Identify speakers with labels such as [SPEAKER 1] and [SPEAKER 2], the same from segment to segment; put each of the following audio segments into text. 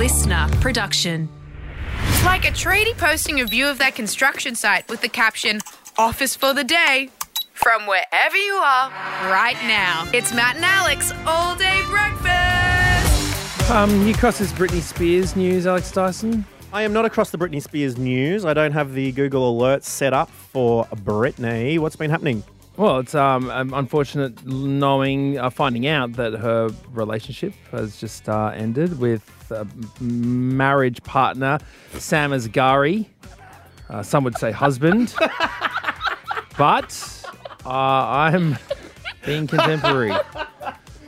[SPEAKER 1] listener production.
[SPEAKER 2] It's like a tradie posting a view of their construction site with the caption, Office for the day. From wherever you are, right now. It's Matt and Alex all day breakfast.
[SPEAKER 3] Um, you cross this Britney Spears news, Alex Dyson?
[SPEAKER 4] I am not across the Britney Spears news. I don't have the Google alerts set up for Britney. What's been happening?
[SPEAKER 3] Well, it's um, um, unfortunate knowing, uh, finding out that her relationship has just uh, ended with uh, marriage partner Sam Asghari. Uh, some would say husband, but uh, I'm being contemporary.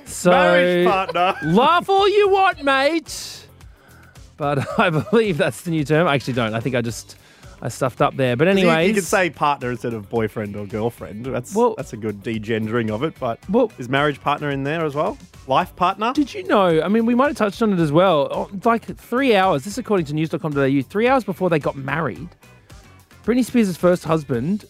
[SPEAKER 3] So
[SPEAKER 4] Marriage partner.
[SPEAKER 3] laugh all you want, mate. But I believe that's the new term. I actually don't. I think I just I stuffed up there. But
[SPEAKER 4] You,
[SPEAKER 3] anyway,
[SPEAKER 4] you can say partner instead of boyfriend or girlfriend. That's
[SPEAKER 3] Well-
[SPEAKER 4] that's a good degendering of it. But
[SPEAKER 3] Well-
[SPEAKER 4] is marriage partner in there as well? Life partner?
[SPEAKER 3] Did you know? I mean, we might have touched on it as well. Oh, Like three hours, this is according to news.com.au, three hours before they got married, Britney Spears' first husband,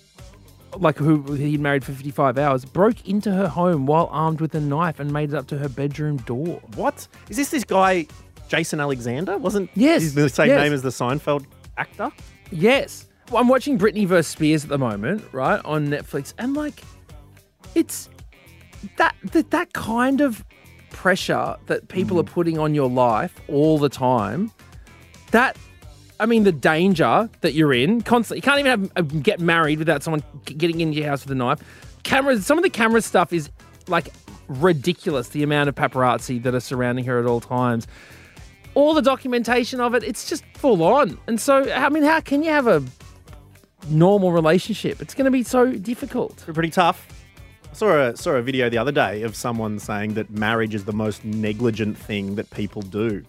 [SPEAKER 3] like who he'd married for 55 hours, broke into her home while armed with a knife and made it up to her bedroom door.
[SPEAKER 4] What is this? This guy, Jason Alexander, wasn't?
[SPEAKER 3] Yes,
[SPEAKER 4] he's the same
[SPEAKER 3] yes.
[SPEAKER 4] name as the Seinfeld actor.
[SPEAKER 3] Yes. Well, I'm watching Britney vs. Spears at the moment, right, on Netflix, and like, it's that that, that kind of pressure that people are putting on your life all the time. That, I mean, the danger that you're in constantly. You can't even have, uh, get married without someone getting into your house with a knife. Cameras. Some of the camera stuff is like ridiculous. The amount of paparazzi that are surrounding her at all times all the documentation of it, it's just full on. And so, I mean, how can you have a normal relationship? It's going to be so difficult.
[SPEAKER 4] Pretty tough. I saw a saw a video the other day of someone saying that marriage is the most negligent thing that people do.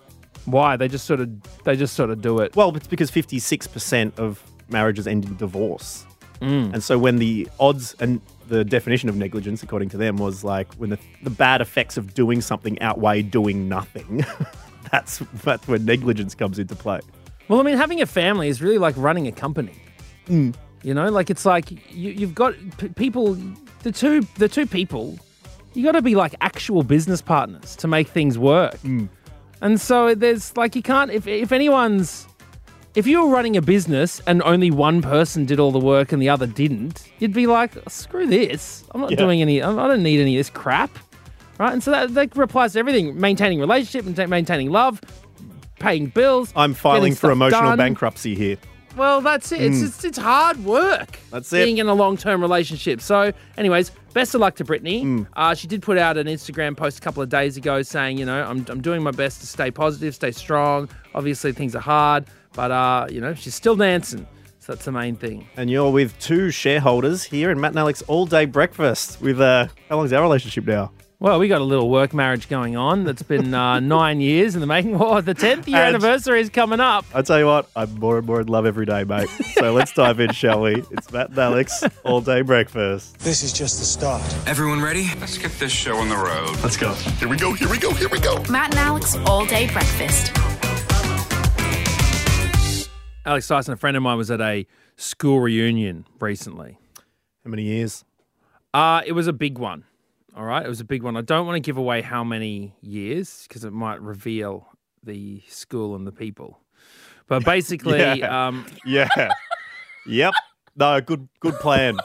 [SPEAKER 3] Why? They just sort of they just sort of do it.
[SPEAKER 4] Well, it's because 56% of marriages end in divorce.
[SPEAKER 3] Mm.
[SPEAKER 4] And so when the odds and the definition of negligence, according to them, was like when the, the bad effects of doing something outweigh doing nothing, that's, that's when negligence comes into play.
[SPEAKER 3] Well, I mean, having a family is really like running a company. Mm. You know, like it's like you, you've got p- people, the two the two people, you got to be like actual business partners to make things work. Mm. And so there's like you can't if if anyone's if you were running a business and only one person did all the work and the other didn't, you'd be like, screw this. I'm not
[SPEAKER 4] Yeah.
[SPEAKER 3] doing any. I don't need any of this crap, right? And so that that applies to everything: maintaining relationship, and maintaining love, paying bills.
[SPEAKER 4] I'm filing for emotional
[SPEAKER 3] done.
[SPEAKER 4] bankruptcy here.
[SPEAKER 3] Well, that's it. It's, it's it's hard work.
[SPEAKER 4] That's it.
[SPEAKER 3] Being in a long term relationship. So, anyways, best of luck to Britney. Uh, she did put out an Instagram post a couple of days ago saying, you know, I'm, I'm doing my best to stay positive, stay strong. Obviously, things are hard, but uh, you know, she's still dancing. So that's the main thing.
[SPEAKER 4] And you're with two shareholders here in Matt and Alex all day breakfast with, uh, how long's our relationship now?
[SPEAKER 3] Well, we got a little work marriage going on that's been uh, nine years in the making. Well, the 10th year
[SPEAKER 4] And-
[SPEAKER 3] anniversary is coming up.
[SPEAKER 4] I tell you what, I'm more and more in love every day, mate. So let's dive in, shall we? It's Matt and Alex all day breakfast.
[SPEAKER 5] This is just the start.
[SPEAKER 6] Everyone ready? Let's get this show on the road.
[SPEAKER 7] Let's go. Here we go. Here we go. Here we go.
[SPEAKER 1] Matt and Alex all day breakfast.
[SPEAKER 3] Alex Dyson, a friend of mine, was at a school reunion recently.
[SPEAKER 4] How many years?
[SPEAKER 3] Uh, it was a big one. All right. It was a big one. I don't want to give away how many years because it might reveal the school and the people. But basically,
[SPEAKER 4] Yeah.
[SPEAKER 3] um,
[SPEAKER 4] Yeah. yep. No, good good plan.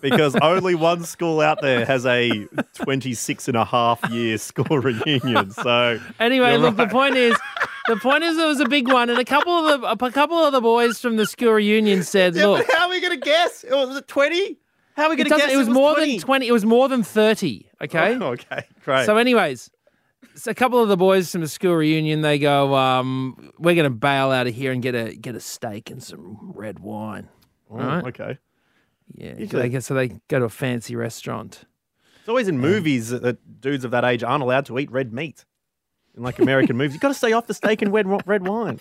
[SPEAKER 4] Because only one school out there has a 26 and a half year school reunion. So
[SPEAKER 3] anyway, look,
[SPEAKER 4] right.
[SPEAKER 3] the point is, the point is, it was a big one, and a couple of the a couple of the boys from the school reunion said,
[SPEAKER 4] Yeah,
[SPEAKER 3] "Look,
[SPEAKER 4] how are we going to guess? It was it 20? How are we
[SPEAKER 3] it,
[SPEAKER 4] going to guess?
[SPEAKER 3] it was more than twenty. It was more than thirty. Okay,
[SPEAKER 4] Oh, okay, great.
[SPEAKER 3] So, anyways, so a couple of the boys from the school reunion, they go, um, "We're going to bail out of here and get a get a steak and some red wine."
[SPEAKER 4] Oh,
[SPEAKER 3] right?
[SPEAKER 4] okay.
[SPEAKER 3] Yeah,
[SPEAKER 4] Usually-
[SPEAKER 3] they so they go to a fancy restaurant.
[SPEAKER 4] It's always in movies that, that dudes of that age aren't allowed to eat red meat. In like American movies, you've got to stay off the steak and red, red wine.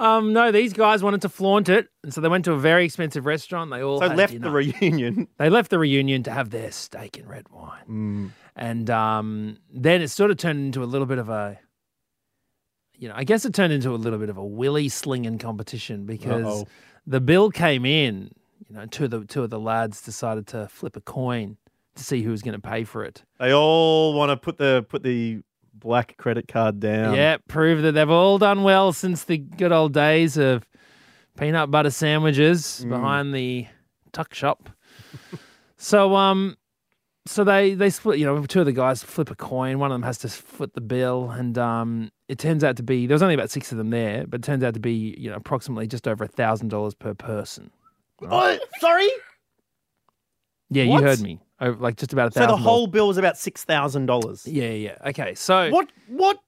[SPEAKER 3] Um, no, these guys wanted to flaunt it, and so they went to a very expensive restaurant. They all
[SPEAKER 4] So left
[SPEAKER 3] dinner.
[SPEAKER 4] the reunion.
[SPEAKER 3] They left the reunion to have their steak and red wine,
[SPEAKER 4] Mm.
[SPEAKER 3] and um, then it sort of turned into a little bit of a, you know, I guess it turned into a little bit of a willy slinging competition because
[SPEAKER 4] Uh-oh.
[SPEAKER 3] the bill came in. You know, two of the two of the lads decided to flip a coin to see who was going to pay for it.
[SPEAKER 4] They all want to put the put the Black credit card down.
[SPEAKER 3] Yeah, prove that they've all done well since the good old days of peanut butter sandwiches behind the tuck shop. so um so they they split, you know, two of the guys flip a coin, one of them has to foot the bill and um it turns out to be there was only about 6 of them there, but it turns out to be, you know, approximately just over a $1000 per person.
[SPEAKER 4] Oh, sorry.
[SPEAKER 3] Yeah,
[SPEAKER 4] What?
[SPEAKER 3] you heard me. Oh, like just about a
[SPEAKER 4] So the whole bill was about six thousand dollars.
[SPEAKER 3] Yeah, yeah. Okay. So
[SPEAKER 4] What? What?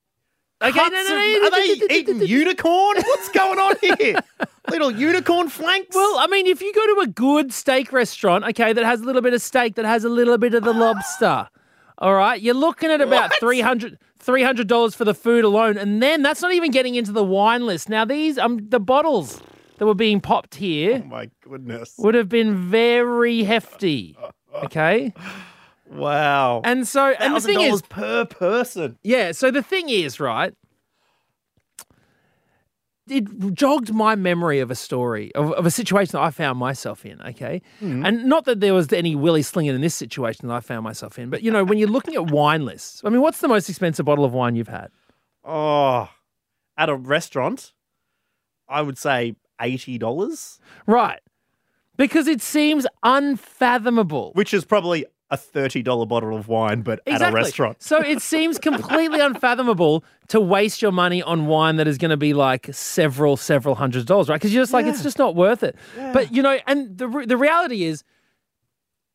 [SPEAKER 3] Okay, no, no,
[SPEAKER 4] of-
[SPEAKER 3] no,
[SPEAKER 4] are they eating unicorn? What's going on here? Little unicorn flanks.
[SPEAKER 3] Well, I mean, if you go to a good steak restaurant, okay, that has a little bit of steak, that has a little bit of the lobster, all right, you're looking at about
[SPEAKER 4] What?
[SPEAKER 3] $300, $300 for the food alone. And then that's not even getting into the wine list. Now, these, um, the bottles that were being popped here
[SPEAKER 4] oh my goodness!
[SPEAKER 3] would have been very hefty, Uh. okay?
[SPEAKER 4] Wow.
[SPEAKER 3] And so, and the thing is,
[SPEAKER 4] per person.
[SPEAKER 3] Yeah, so the thing is, right? It jogged my memory of a story, of, of a situation that I found myself in, okay? Hmm. And not that there was any willy slinging in this situation that I found myself in, but you know, when you're looking at wine lists, I mean, what's the most expensive bottle of wine you've had?
[SPEAKER 4] Oh, at a restaurant, I would say eighty dollars,
[SPEAKER 3] Right. Because it seems unfathomable.
[SPEAKER 4] which is probably a thirty dollar bottle of wine, but at a restaurant.
[SPEAKER 3] So it seems completely unfathomable to waste your money on wine that is going to be like several, several hundred dollars, right? Because you're just like, it's just not worth it. But you know, and the the reality is,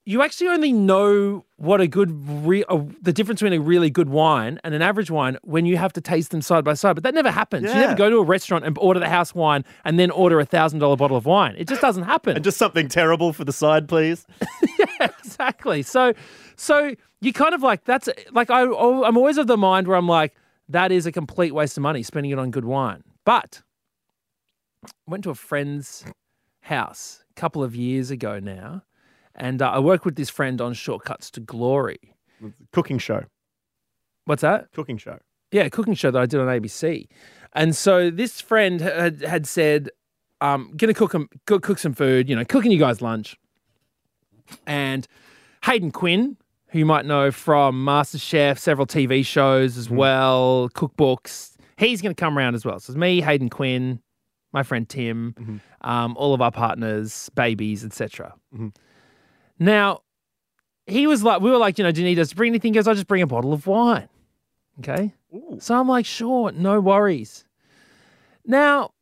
[SPEAKER 3] you actually only know what a good, re- uh, the difference between a really good wine and an average wine when you have to taste them side by side. But that never happens. You never go to a restaurant and order the house wine and then order a thousand dollar bottle of wine. It just doesn't happen.
[SPEAKER 4] And just something terrible for the side, please.
[SPEAKER 3] yeah exactly. So, so you kind of like that's like I I'm always of the mind where I'm like that is a complete waste of money spending it on good wine. But I went to a friend's house a couple of years ago now, and uh, I work with this friend on Shortcuts to Glory.
[SPEAKER 4] Cooking show.
[SPEAKER 3] What's that?
[SPEAKER 4] Cooking show.
[SPEAKER 3] Yeah, a cooking show that I did on ABC. And so this friend had, had said, um, gonna cook 'em- cook, cook some food, you know, cooking you guys lunch. And Hayden Quinn, who you might know from MasterChef, several TV shows as well, cookbooks, he's gonna come around as well. So it's me, Hayden Quinn, my friend Tim, um, all of our partners, babies, etc. Now, he was like, we were like, you know, do you need us to bring anything? He goes, I'll just bring a bottle of wine. Okay. So I'm like, sure, no worries. Now,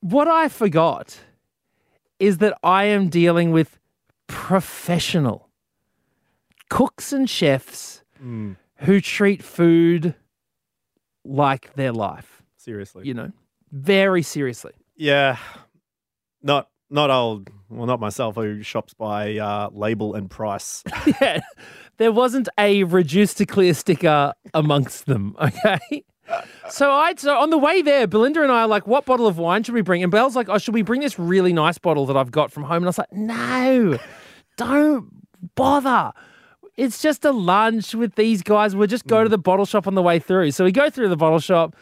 [SPEAKER 3] what I forgot is that I am dealing with professional cooks and chefs mm. who treat food like their life,
[SPEAKER 4] Seriously.
[SPEAKER 3] you know, very seriously.
[SPEAKER 4] Yeah. Not not old. Well, not myself. Who shops by uh, label and price.
[SPEAKER 3] yeah, there wasn't a reduced to clear sticker amongst them. Okay. So I so on the way there, Belinda and I are like, what bottle of wine should we bring? And Belle's like, oh, should we bring this really nice bottle that I've got from home? And I was like, no, don't bother. It's just a lunch with these guys. We'll just go to the bottle shop on the way through. So we go through the bottle shop.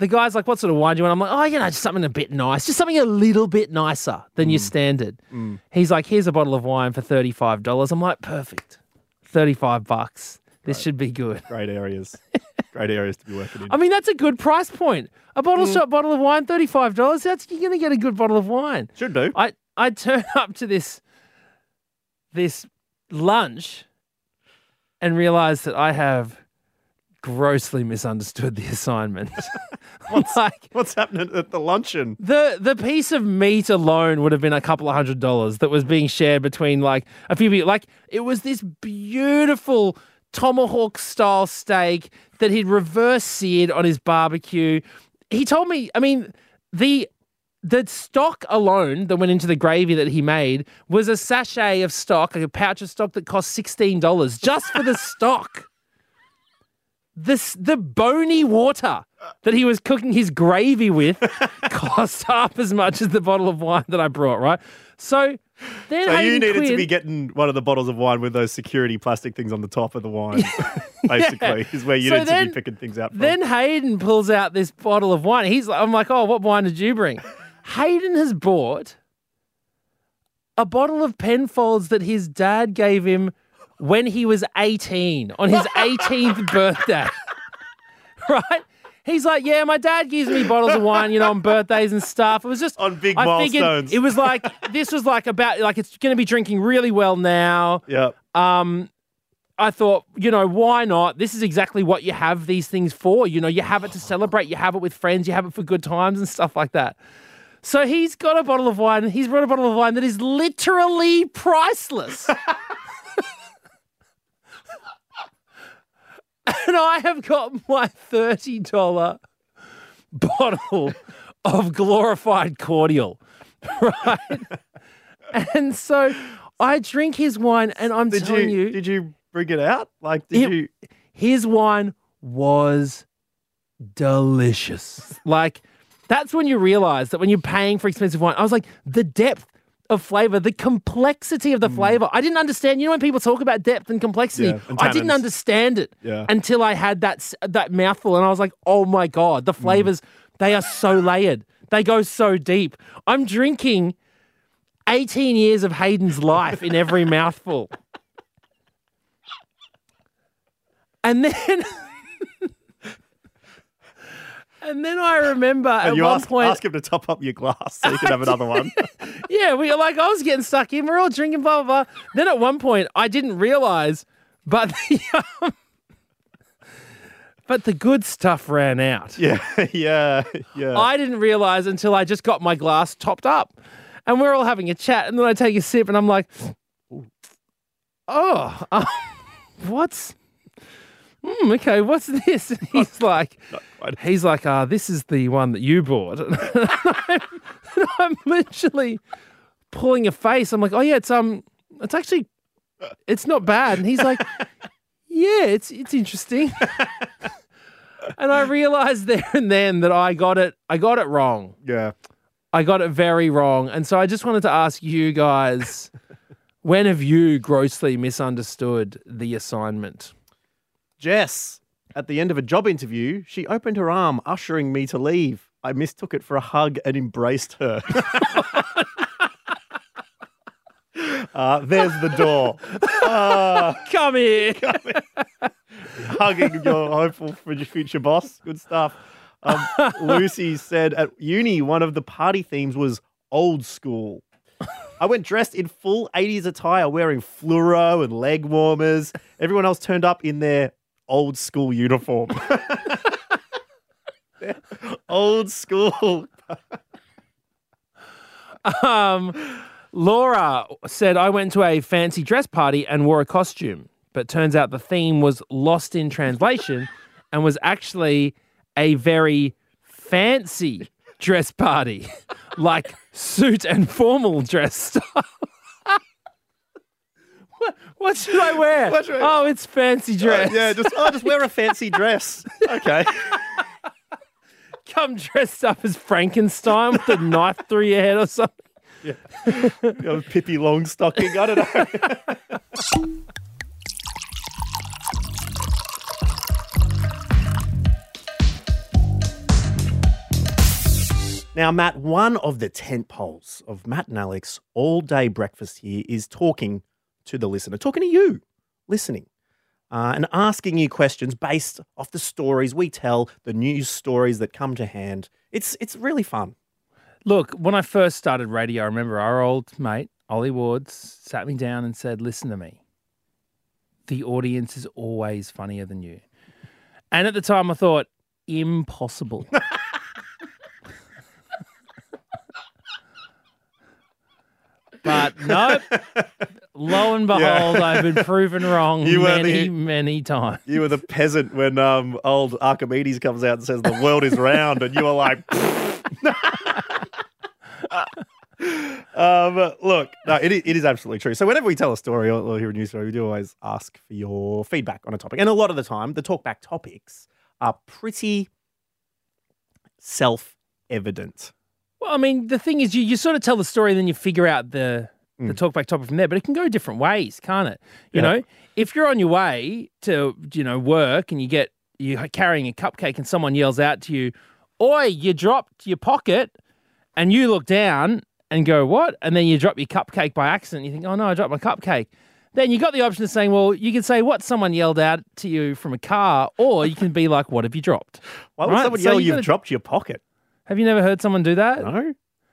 [SPEAKER 3] The guy's like, what sort of wine do you want? I'm like, oh, you know, just something a bit nice, just something a little bit nicer than your mm. standard. Mm. He's like, here's a bottle of wine for $35. I'm like, perfect. 35 bucks. This should be good.
[SPEAKER 4] Great areas. Great areas to be working in.
[SPEAKER 3] I mean, that's a good price point. A bottle mm. shop bottle of wine, $35. That's you're gonna get a good bottle of wine.
[SPEAKER 4] Should do.
[SPEAKER 3] I I turn up to this this lunch and realize that I have grossly misunderstood the assignment. like
[SPEAKER 4] What's happening at the luncheon?
[SPEAKER 3] the the piece of meat alone would have been a couple of hundred dollars that was being shared between like a few people. Like it was this beautiful tomahawk style steak that he'd reverse seared on his barbecue. He told me, I mean, the the stock alone that went into the gravy that he made was a sachet of stock, like a pouch of stock that cost sixteen dollars just for the stock. This the bony water that he was cooking his gravy with cost half as much as the bottle of wine that I brought, right? So then
[SPEAKER 4] So you needed to be getting one of the bottles of wine with those security plastic things on the top of the wine. Basically, is where you
[SPEAKER 3] So
[SPEAKER 4] needed to be picking things out from.
[SPEAKER 3] Then Hayden pulls out this bottle of wine. He's like, I'm like, oh, what wine did you bring? Hayden has bought a bottle of Penfolds that his dad gave him when he was 18 on his 18th birthday. right? He's like, yeah, my dad gives me bottles of wine, you know, on birthdays and stuff. It was just
[SPEAKER 4] On big
[SPEAKER 3] I figured
[SPEAKER 4] milestones.
[SPEAKER 3] It was like this was like about like it's going to be drinking really well now.
[SPEAKER 4] Yeah.
[SPEAKER 3] Um, I thought, you know, why not? This is exactly what you have these things for. You know, you have it to celebrate, you have it with friends, you have it for good times and stuff like that. So he's got a bottle of wine. He's brought a bottle of wine that is literally priceless. and I have got my $30 bottle of glorified cordial, right? and so I drink his wine, and I'm
[SPEAKER 4] Did
[SPEAKER 3] telling
[SPEAKER 4] you,
[SPEAKER 3] you,
[SPEAKER 4] did you bring it out? Like, did
[SPEAKER 3] It-
[SPEAKER 4] you?
[SPEAKER 3] his wine was delicious. like, that's when you realize that when you're paying for expensive wine, I was like, the depth of flavor, the complexity
[SPEAKER 4] Mm.
[SPEAKER 3] of the flavor. I didn't understand. You know, when people talk about depth and complexity,
[SPEAKER 4] Yeah, and
[SPEAKER 3] I didn't understand it
[SPEAKER 4] Yeah.
[SPEAKER 3] until I had that that mouthful, and I was like, oh my god,
[SPEAKER 4] Mm.
[SPEAKER 3] the flavors they are so layered. They go so deep. I'm drinking 18 years of Hayden's life in every mouthful. And then And then I remember at
[SPEAKER 4] And you
[SPEAKER 3] one
[SPEAKER 4] ask,
[SPEAKER 3] point
[SPEAKER 4] ask him to top up your glass so you can have another one.
[SPEAKER 3] Yeah, we were like I was getting stuck in. We're all drinking, blah blah blah. Then at one point, I didn't realize, but the um, but the good stuff ran out.
[SPEAKER 4] yeah, yeah, yeah.
[SPEAKER 3] I didn't realize until I just got my glass topped up, and we're all having a chat, and then I take a sip, and I'm like, oh, um, what's. Hmm, okay, what's this? And he's like, he's like, ah, this is the one that you bought. And I'm, and I'm literally pulling a face. I'm like, oh yeah, it's um, it's actually, it's not bad. And he's like, yeah, it's it's interesting. and I realized there and then that I got it, I got it wrong.
[SPEAKER 4] yeah.
[SPEAKER 3] I got it very wrong. And so I just wanted to ask you guys, when have you grossly misunderstood the assignment?
[SPEAKER 4] Jess, at the end of a job interview, she opened her arm, ushering me to leave. I mistook it for a hug and embraced her. uh, there's the door.
[SPEAKER 3] Come here.
[SPEAKER 4] Hugging your hopeful for your future boss. Good stuff. Um, Lucy said at uni, one of the party themes was old school. I went dressed in full 80s attire, wearing fluoro and leg warmers. Everyone else turned up in their old school uniform. old school.
[SPEAKER 3] Um, Laura said, I went to a fancy dress party and wore a costume, but turns out the theme was lost in translation and was actually a very fancy dress party, like suit and formal dress style. What, what should I wear?
[SPEAKER 4] What should I-
[SPEAKER 3] Oh, it's fancy dress.
[SPEAKER 4] Yeah, just oh, just wear a fancy dress. Okay.
[SPEAKER 3] Come dressed up as Frankenstein with a knife through your head or something.
[SPEAKER 4] You know, Pippi Longstocking. I don't know. Now, Matt, one of the tent poles of Matt and Alex all day breakfast here is talking to the listener, talking to you, listening, uh, and asking you questions based off the stories we tell, the news stories that come to hand. It's it's really fun.
[SPEAKER 3] Look, when I first started radio, I remember our old mate, Ollie Wards, sat me down and said, Listen to me. The audience is always funnier than you. And at the time, I thought, Impossible. but nope. Lo and behold, I've been proven wrong
[SPEAKER 4] You
[SPEAKER 3] many,
[SPEAKER 4] the-
[SPEAKER 3] many times.
[SPEAKER 4] You were the peasant when um, old Archimedes comes out and says the world is round, and you were like, um, look, no, it, it is absolutely true. So whenever we tell a story or, or hear a news story, we do always ask for your feedback on a topic, and a lot of the time, the talkback topics are pretty self-evident.
[SPEAKER 3] Well, I mean, the thing is, you, you sort of tell the story, and then you figure out the the mm. talkback topic from there. But it can go different ways, can't it? You
[SPEAKER 4] Yeah.
[SPEAKER 3] know, if you're on your way to you know work and you get you're carrying a cupcake, and someone yells out to you, "Oi, you dropped your pocket," and you look down and go, "What?" And then you drop your cupcake by accident. You think, "Oh no, I dropped my cupcake." then you got the option of saying, well, you can say what someone yelled out to you from a car, or you can be like, what have you dropped?
[SPEAKER 4] Why would
[SPEAKER 3] Right,
[SPEAKER 4] someone
[SPEAKER 3] so
[SPEAKER 4] yell
[SPEAKER 3] you
[SPEAKER 4] you've
[SPEAKER 3] gotta-
[SPEAKER 4] dropped your pocket?
[SPEAKER 3] Have you never heard someone do that?
[SPEAKER 4] No.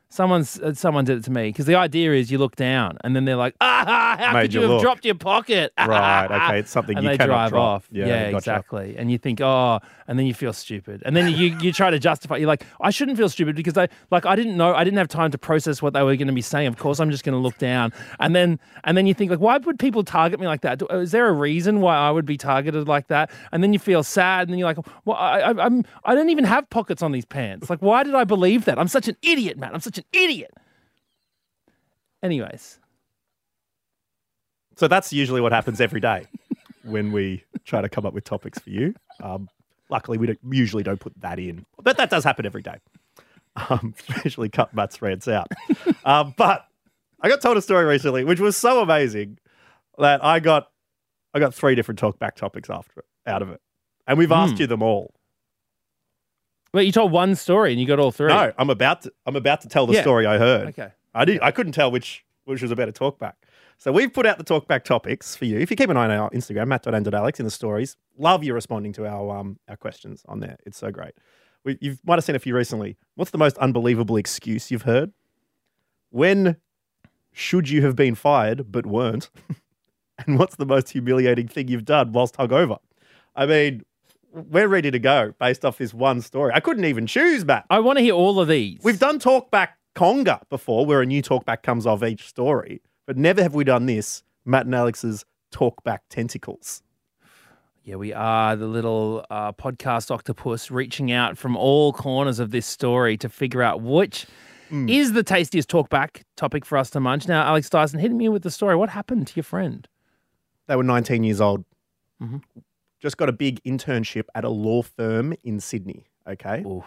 [SPEAKER 3] Someone's uh, someone did it to me because the idea is you look down and then they're like, ah, how
[SPEAKER 4] Made
[SPEAKER 3] could
[SPEAKER 4] you
[SPEAKER 3] you have
[SPEAKER 4] look.
[SPEAKER 3] dropped your pocket?
[SPEAKER 4] Right, okay, it's something
[SPEAKER 3] and
[SPEAKER 4] you
[SPEAKER 3] they
[SPEAKER 4] cannot
[SPEAKER 3] drive
[SPEAKER 4] drop.
[SPEAKER 3] off.
[SPEAKER 4] Yeah,
[SPEAKER 3] Yeah,
[SPEAKER 4] gotcha.
[SPEAKER 3] exactly. And you think, oh, and then you feel stupid, and then you you try to justify. You're like, I shouldn't feel stupid because I like I didn't know, I didn't have time to process what they were going to be saying. Of course, I'm just going to look down, and then and then you think like, why would people target me like that? Do- Is there a reason why I would be targeted like that? And then you feel sad, and then you're like, well, I, I, I'm I don't even have pockets on these pants. Like, why did I believe that? I'm such an idiot, man. I'm such an idiot. Anyways,
[SPEAKER 4] So that's usually what happens every day when we try to come up with topics for you. Um, luckily, we don't, usually don't put that in, but that does happen every day. Um, especially cut Matt's rants out. um, but I got told a story recently, which was so amazing that I got I got three different talkback topics after it, out of it, and we've asked you them all.
[SPEAKER 3] Wait, you told one story and you got all three.
[SPEAKER 4] No, I'm about to I'm about to tell the
[SPEAKER 3] Yeah.
[SPEAKER 4] story I heard.
[SPEAKER 3] Okay.
[SPEAKER 4] I did. I couldn't tell which which was a better talkback. So we've put out the talkback topics for you. If you keep an eye on our Instagram, matt.and.alex in the stories. Love you responding to our um our questions on there. It's so great. We, you might have seen a few recently. What's the most unbelievable excuse you've heard? When should you have been fired but weren't? and what's the most humiliating thing you've done whilst hungover? I mean, we're ready to go based off this one story. I couldn't even choose, Matt.
[SPEAKER 3] I want to hear all of these.
[SPEAKER 4] We've done Talkback Conga before, where a new Talkback comes of each story, but never have we done this. Matt and Alex's Talkback Tentacles.
[SPEAKER 3] Yeah, we are the little uh, podcast octopus reaching out from all corners of this story to figure out which
[SPEAKER 4] Hmm.
[SPEAKER 3] is the tastiest talkback topic for us to munch. Now, Alex Dyson, hit me with the story. What happened to your friend?
[SPEAKER 4] They were 19 years old.
[SPEAKER 3] Mm-hmm.
[SPEAKER 4] Just got a big internship at a law firm in Sydney. Okay.
[SPEAKER 3] Oof.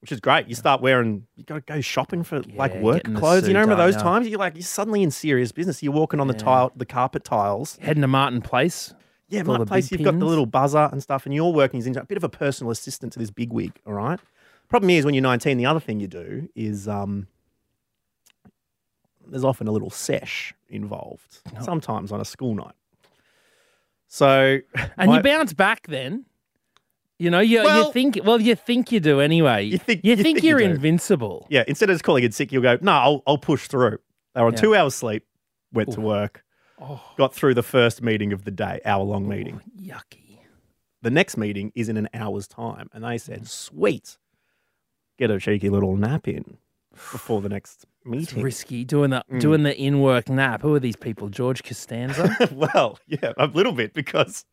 [SPEAKER 4] Which is great. You start wearing, you got to go shopping for like work clothes. You know, remember those times? You're like, you're suddenly in serious business. You're walking on the tile, the carpet tiles.
[SPEAKER 3] Heading to Martin Place.
[SPEAKER 4] Yeah,
[SPEAKER 3] With all
[SPEAKER 4] my
[SPEAKER 3] the
[SPEAKER 4] place, you've got the little buzzer and stuff, and you're working as a bit of a personal assistant to this big wig, all right? Problem is, when you're 19, the other thing you do is um, there's often a little sesh involved, sometimes on a school night. So,
[SPEAKER 3] And
[SPEAKER 4] my-
[SPEAKER 3] you bounce back then. You know, you,
[SPEAKER 4] Well-
[SPEAKER 3] you think, well, you think you do anyway.
[SPEAKER 4] You think-
[SPEAKER 3] you
[SPEAKER 4] you
[SPEAKER 3] think
[SPEAKER 4] you
[SPEAKER 3] you're
[SPEAKER 4] do.
[SPEAKER 3] invincible.
[SPEAKER 4] yeah, instead of just calling it sick, you'll go, no, I'll, I'll push through. They were on
[SPEAKER 3] Yeah.
[SPEAKER 4] two hours sleep, went to work,
[SPEAKER 3] Oh.
[SPEAKER 4] got through the first meeting of the day, hour long meeting.
[SPEAKER 3] Yucky.
[SPEAKER 4] the next meeting is in an hour's time. And they
[SPEAKER 3] Mm.
[SPEAKER 4] said, sweet, get a cheeky little nap in before the next
[SPEAKER 3] It's
[SPEAKER 4] meeting.
[SPEAKER 3] risky doing the
[SPEAKER 4] Mm.
[SPEAKER 3] doing the in work nap. Who are these people? George Costanza.
[SPEAKER 4] well, yeah, a little bit because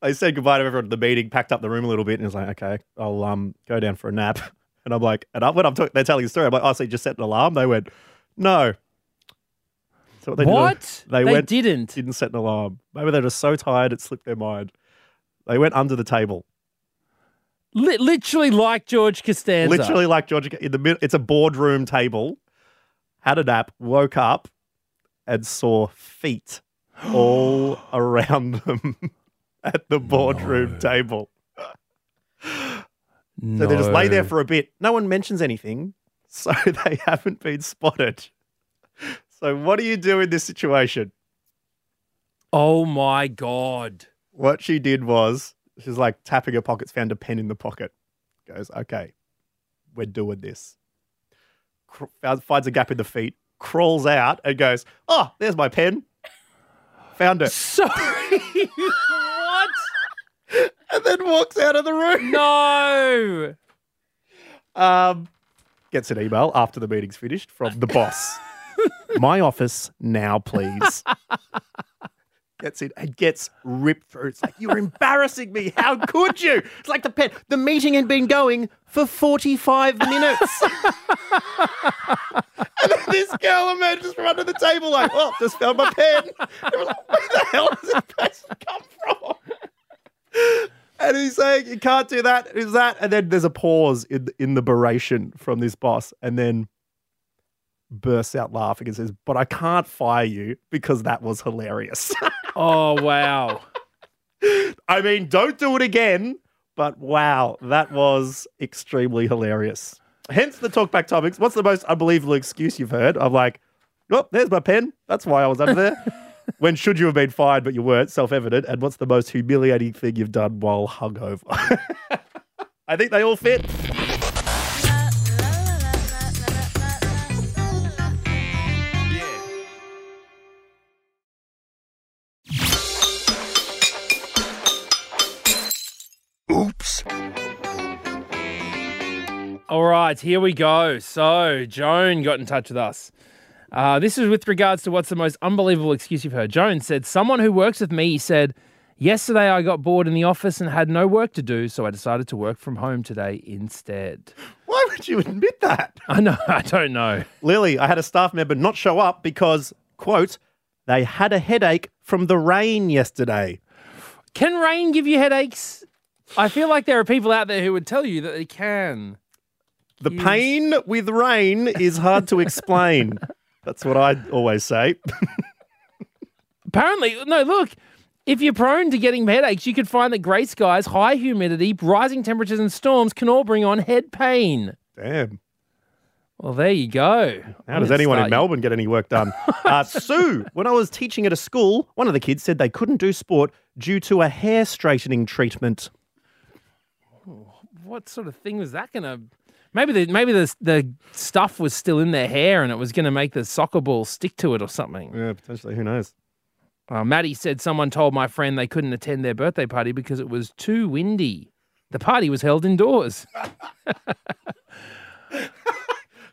[SPEAKER 4] they said goodbye to everyone at the meeting, packed up the room a little bit, and was like, okay, I'll um go down for a nap. And I'm like, and I, when I'm talking, they're telling the story, I'm like, oh, so you just set an alarm? They went, no. So what they did-
[SPEAKER 3] what?
[SPEAKER 4] they, went,
[SPEAKER 3] didn't.
[SPEAKER 4] didn't set an alarm. Maybe they're just so tired it slipped their mind. They went under the table.
[SPEAKER 3] Li- literally like George Costanza.
[SPEAKER 4] Literally like George in the middle. It's a boardroom table. Had a nap, woke up, and saw feet all around them at the boardroom table. So they just lay there for a bit. No one mentions anything, so they haven't been spotted. So what do you do in this situation?
[SPEAKER 3] Oh my god.
[SPEAKER 4] What she did was she's like tapping her pockets, found a pen in the pocket. Goes, okay, we're doing this. Cr- finds a gap in the feet, crawls out, and goes, oh, there's my pen. Found it,
[SPEAKER 3] Sorry. what?
[SPEAKER 4] and then walks out of the room.
[SPEAKER 3] No.
[SPEAKER 4] Um, gets an email after the meeting's finished from the boss. My office now, please. Gets it and gets ripped through. It's like, you're embarrassing me. How could you? It's like the pen. The meeting had been going for 45 minutes. and then this girl emerges from under the table, like, oh, just found my pen. It was like, where the hell does this person come from? And he's saying, you can't do that. Is that? And then there's a pause in, in the beration from this boss. And then bursts out laughing and says, But I can't fire you because that was hilarious.
[SPEAKER 3] Oh wow.
[SPEAKER 4] I mean, don't do it again, but wow, that was extremely hilarious. Hence the talkback topics. What's the most unbelievable excuse you've heard? I'm like, Oh, there's my pen. That's why I was under there. when should you have been fired but you weren't? Self evident. And what's the most humiliating thing you've done while hungover? I think they all fit.
[SPEAKER 3] All right, here we go. So, Joan got in touch with us. Uh, this is with regards to what's the most unbelievable excuse you've heard. Joan said, Someone who works with me said, Yesterday I got bored in the office and had no work to do, so I decided to work from home today instead.
[SPEAKER 4] Why would you admit that?
[SPEAKER 3] I know, I don't know.
[SPEAKER 4] Lily, I had a staff member not show up because, quote, they had a headache from the rain yesterday.
[SPEAKER 3] Can rain give you headaches? I feel like there are people out there who would tell you that they can.
[SPEAKER 4] The pain with rain is hard to explain. That's what I always say.
[SPEAKER 3] Apparently, no, look, if you're prone to getting headaches, you could find that grey skies, high humidity, rising temperatures, and storms can all bring on head pain.
[SPEAKER 4] Damn.
[SPEAKER 3] Well, there you go.
[SPEAKER 4] How does anyone in Melbourne get any work done? Uh, Sue, when I was teaching at a school, one of the kids said they couldn't do sport due to a hair straightening treatment.
[SPEAKER 3] What sort of thing was that going to? Maybe the maybe the the stuff was still in their hair and it was going to make the soccer ball stick to it or something.
[SPEAKER 4] Yeah, potentially. Who knows?
[SPEAKER 3] Uh, Maddie said someone told my friend they couldn't attend their birthday party because it was too windy. The party was held indoors.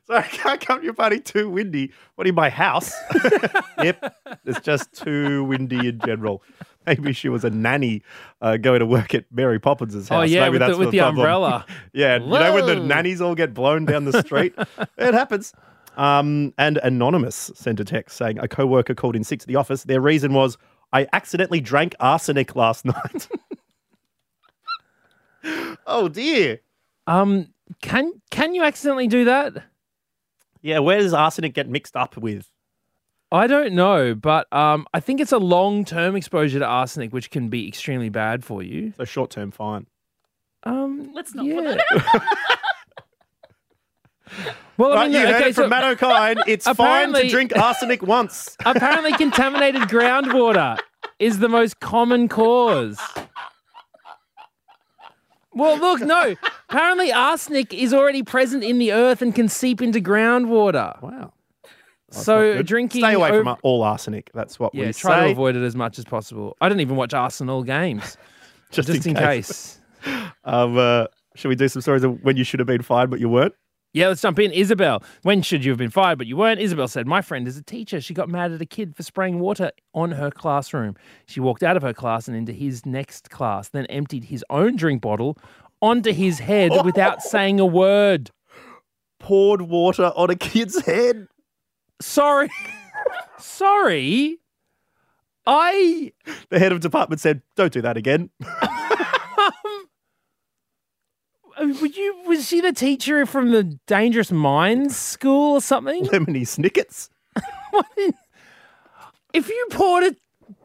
[SPEAKER 4] Sorry, I can't come to your party too windy. What in my house? yep, it's just too windy in general. Maybe she was a nanny uh, going to work at Mary Poppins' house.
[SPEAKER 3] Oh yeah,
[SPEAKER 4] Maybe
[SPEAKER 3] with
[SPEAKER 4] that's
[SPEAKER 3] the, with the
[SPEAKER 4] problem.
[SPEAKER 3] umbrella.
[SPEAKER 4] Yeah, you know when the nannies all get blown down the street? it happens. Um, and Anonymous sent a text saying a coworker called in sick to the office. Their reason was, I accidentally drank arsenic last night. oh dear.
[SPEAKER 3] Um, can can you accidentally do that?
[SPEAKER 4] Yeah, where does arsenic get mixed up with?
[SPEAKER 3] I don't know, but um, I think it's a long term exposure to arsenic, which can be extremely bad for you.
[SPEAKER 4] So short term fine.
[SPEAKER 3] Um,
[SPEAKER 5] Let's not
[SPEAKER 3] yeah.
[SPEAKER 5] put that out.
[SPEAKER 3] well, I
[SPEAKER 4] Right,
[SPEAKER 3] mean,
[SPEAKER 4] you heard
[SPEAKER 3] okay,
[SPEAKER 4] it from
[SPEAKER 3] so
[SPEAKER 4] Matt Okine. It's fine to
[SPEAKER 3] Apparently-
[SPEAKER 4] drink arsenic once.
[SPEAKER 3] apparently contaminated groundwater is the most common cause. Well, look, no. Apparently, arsenic is already present in the earth and can seep into groundwater.
[SPEAKER 4] Wow.
[SPEAKER 3] So drinking
[SPEAKER 4] Stay away from all arsenic. That's what
[SPEAKER 3] yeah,
[SPEAKER 4] we
[SPEAKER 3] try
[SPEAKER 4] say.
[SPEAKER 3] to avoid it as much as possible. I don't even watch Arsenal games,
[SPEAKER 4] just,
[SPEAKER 3] just in case.
[SPEAKER 4] Um, uh, should we do some stories of when you should have been fired but you weren't?
[SPEAKER 3] Yeah, let's jump in. Isabel, when should you have been fired, but you weren't? Isabel said, My friend is a teacher. She got mad at a kid for spraying water on her classroom. She walked out of her class and into his next class, then emptied his own drink bottle onto his head without saying a word.
[SPEAKER 4] Poured water on a kid's head.
[SPEAKER 3] Sorry. Sorry. I.
[SPEAKER 4] The head of department said, "Don't do that again."
[SPEAKER 3] Um, were you, was she the teacher from the Dangerous Minds school or something?
[SPEAKER 4] Lemony Snickets.
[SPEAKER 3] If you poured a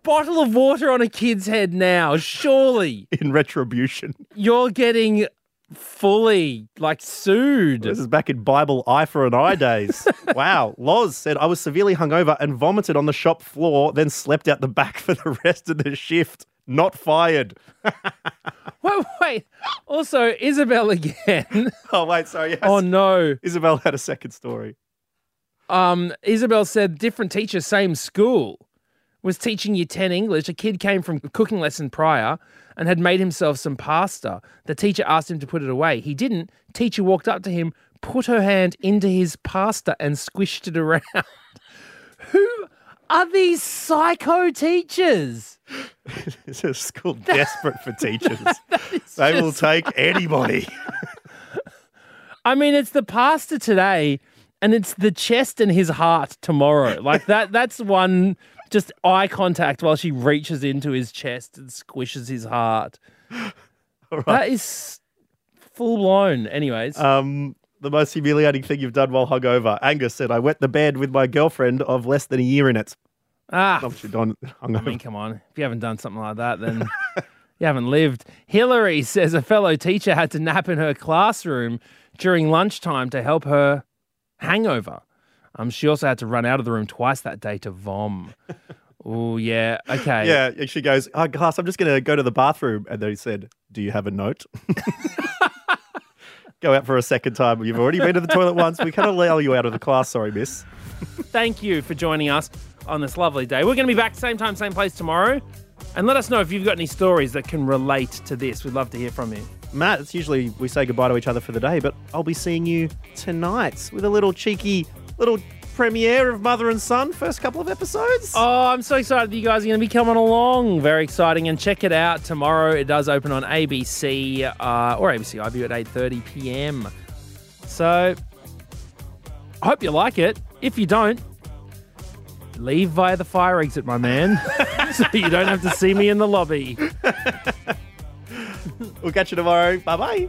[SPEAKER 3] bottle of water on a kid's head now, surely
[SPEAKER 4] in retribution.
[SPEAKER 3] you're getting fully like sued.
[SPEAKER 4] This is back in Bible eye for an eye days. wow. Loz said, I was severely hungover and vomited on the shop floor, then slept out the back for the rest of the shift. Not fired.
[SPEAKER 3] Wait, wait. Also, Isabel again.
[SPEAKER 4] Oh, wait, sorry. Yes.
[SPEAKER 3] oh no.
[SPEAKER 4] Isabel had a second story.
[SPEAKER 3] Um, Isabel said different teacher, same school, was teaching year 10 English. A kid came from a cooking lesson prior and had made himself some pasta. The teacher asked him to put it away. He didn't. Teacher walked up to him, put her hand into his pasta and squished it around. Who are these psycho teachers?
[SPEAKER 4] It's a school desperate for teachers. they will take anybody.
[SPEAKER 3] I mean, it's the pasta today and it's the chest and his heart tomorrow. Like that that's one just eye contact while she reaches into his chest and squishes his heart. That is full blown. Anyways,
[SPEAKER 4] Um, the most humiliating thing you've done while hungover. Angus said, I wet the bed with my girlfriend of less than a year in it.
[SPEAKER 3] ah,
[SPEAKER 4] done
[SPEAKER 3] I mean, come on. If you haven't done something like that, then you haven't lived. Hillary says a fellow teacher had to nap in her classroom during lunchtime to help her hangover. Um, she also had to run out of the room twice that day to vom. Oh yeah. Okay.
[SPEAKER 4] Yeah, she goes, "Oh, Gus, I'm just going to go to the bathroom." And they said, "Do you have a note?" go out for a second time. You've already been to the toilet once. We can't allow you out of the class. Sorry, miss.
[SPEAKER 3] Thank you for joining us on this lovely day. We're going to be back same time, same place tomorrow. And let us know if you've got any stories that can relate to this. We'd love to hear from you.
[SPEAKER 4] Matt, it's usually we say goodbye to each other for the day, but I'll be seeing you tonight with a little cheeky little premiere of Mother and Son. First couple of episodes.
[SPEAKER 3] Oh, I'm so excited that you guys are going to be coming along. Very exciting. And check it out tomorrow. It does open on ABC uh, or ABC iView at 8.30 p.m. So I hope you like it. If you don't, leave via the fire exit, my man, so you don't have to see me in the lobby.
[SPEAKER 4] We'll catch you tomorrow. Bye bye.